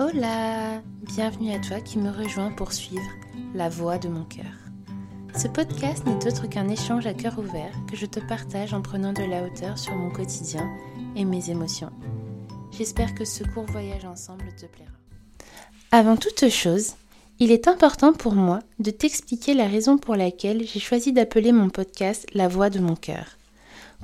Hola Bienvenue à toi qui me rejoins pour suivre la voix de mon cœur. Ce podcast n'est autre qu'un échange à cœur ouvert que je te partage en prenant de la hauteur sur mon quotidien et mes émotions. J'espère que ce court voyage ensemble te plaira. Avant toute chose, il est important pour moi de t'expliquer la raison pour laquelle j'ai choisi d'appeler mon podcast La voix de mon cœur.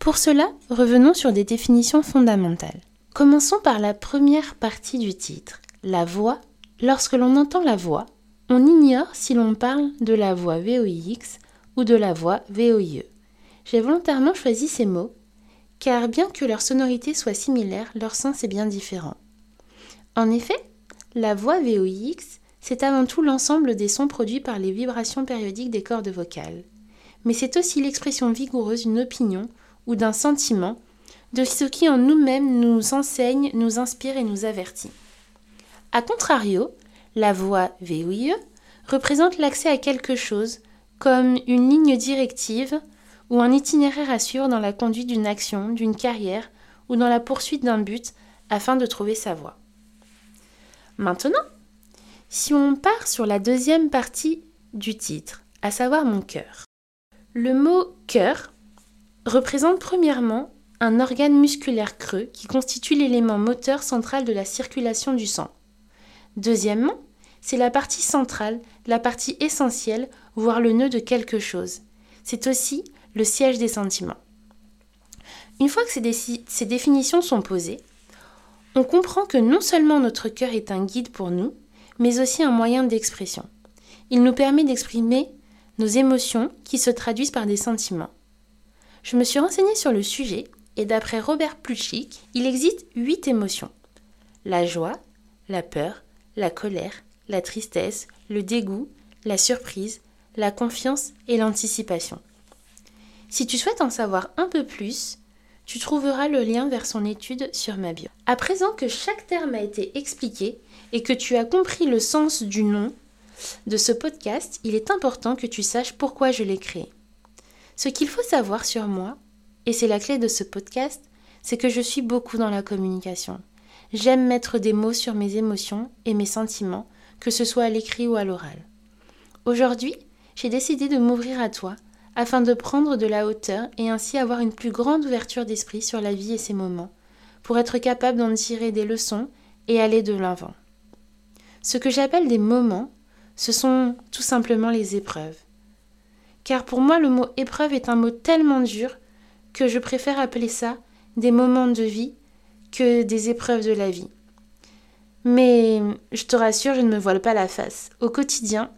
Pour cela, revenons sur des définitions fondamentales. Commençons par la première partie du titre, la voix. Lorsque l'on entend la voix, on ignore si l'on parle de la voix VOIX ou de la voix VOIE. J'ai volontairement choisi ces mots car bien que leur sonorité soit similaire, leur sens est bien différent. En effet, la voix VOIX, c'est avant tout l'ensemble des sons produits par les vibrations périodiques des cordes vocales. Mais c'est aussi l'expression vigoureuse d'une opinion ou d'un sentiment de ce qui en nous-mêmes nous enseigne, nous inspire et nous avertit. A contrario, la voix VOIE représente l'accès à quelque chose, comme une ligne directive ou un itinéraire à suivre dans la conduite d'une action, d'une carrière ou dans la poursuite d'un but afin de trouver sa voie. Maintenant, si on part sur la deuxième partie du titre, à savoir mon cœur. Le mot cœur représente premièrement un organe musculaire creux qui constitue l'élément moteur central de la circulation du sang. Deuxièmement, c'est la partie centrale, la partie essentielle, voire le nœud de quelque chose. C'est aussi le siège des sentiments. Une fois que ces, définitions sont posées, on comprend que non seulement notre cœur est un guide pour nous, mais aussi un moyen d'expression. Il nous permet d'exprimer nos émotions qui se traduisent par des sentiments. Je me suis renseignée sur le sujet et d'après Robert Plutchik, il existe huit émotions. La joie, la peur, la colère, la tristesse, le dégoût, la surprise, la confiance et l'anticipation. Si tu souhaites en savoir un peu plus, tu trouveras le lien vers son étude sur ma bio. À présent que chaque terme a été expliqué et que tu as compris le sens du nom de ce podcast, il est important que tu saches pourquoi je l'ai créé. Ce qu'il faut savoir sur moi, et c'est la clé de ce podcast, c'est que je suis beaucoup dans la communication. J'aime mettre des mots sur mes émotions et mes sentiments, que ce soit à l'écrit ou à l'oral. Aujourd'hui, j'ai décidé de m'ouvrir à toi afin de prendre de la hauteur et ainsi avoir une plus grande ouverture d'esprit sur la vie et ses moments, pour être capable d'en tirer des leçons et aller de l'avant. Ce que j'appelle des moments, ce sont tout simplement les épreuves. Car pour moi, le mot épreuve est un mot tellement dur que je préfère appeler ça des moments de vie que des épreuves de la vie. Mais je te rassure, je ne me voile pas la face. Au quotidien,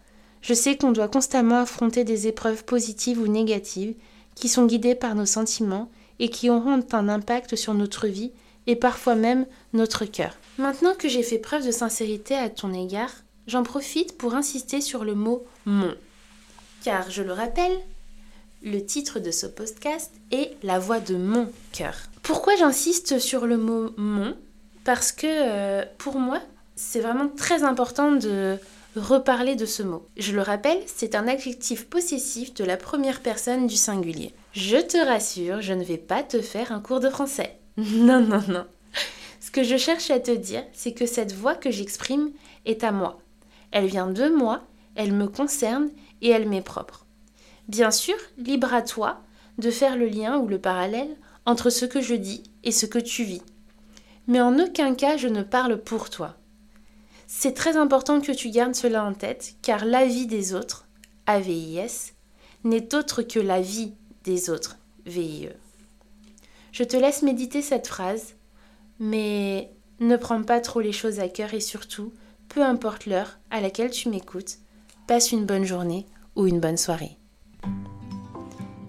je sais qu'on doit constamment affronter des épreuves positives ou négatives qui sont guidées par nos sentiments et qui auront un impact sur notre vie et parfois même notre cœur. Maintenant que j'ai fait preuve de sincérité à ton égard, j'en profite pour insister sur le mot mon. Car je le rappelle, le titre de ce podcast est La voix de mon cœur. Pourquoi j'insiste sur le mot mon? Parce que euh, pour moi, c'est vraiment très important de reparler de ce mot. Je le rappelle, c'est un adjectif possessif de la première personne du singulier. Je te rassure, je ne vais pas te faire un cours de français. Non, non, non. Ce que je cherche à te dire, c'est que cette voix que j'exprime est à moi. Elle vient de moi, elle me concerne et elle m'est propre. Bien sûr, libre à toi de faire le lien ou le parallèle entre ce que je dis et ce que tu vis. Mais en aucun cas je ne parle pour toi. C'est très important que tu gardes cela en tête, car la vie des autres, AVIS, n'est autre que la vie des autres, VIE. Je te laisse méditer cette phrase, mais ne prends pas trop les choses à cœur et surtout, peu importe l'heure à laquelle tu m'écoutes, passe une bonne journée ou une bonne soirée.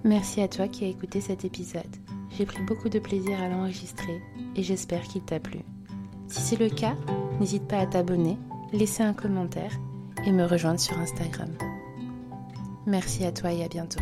Merci à toi qui as écouté cet épisode. J'ai pris beaucoup de plaisir à l'enregistrer et j'espère qu'il t'a plu. Si c'est le cas, n'hésite pas à t'abonner, laisser un commentaire et me rejoindre sur Instagram. Merci à toi et à bientôt.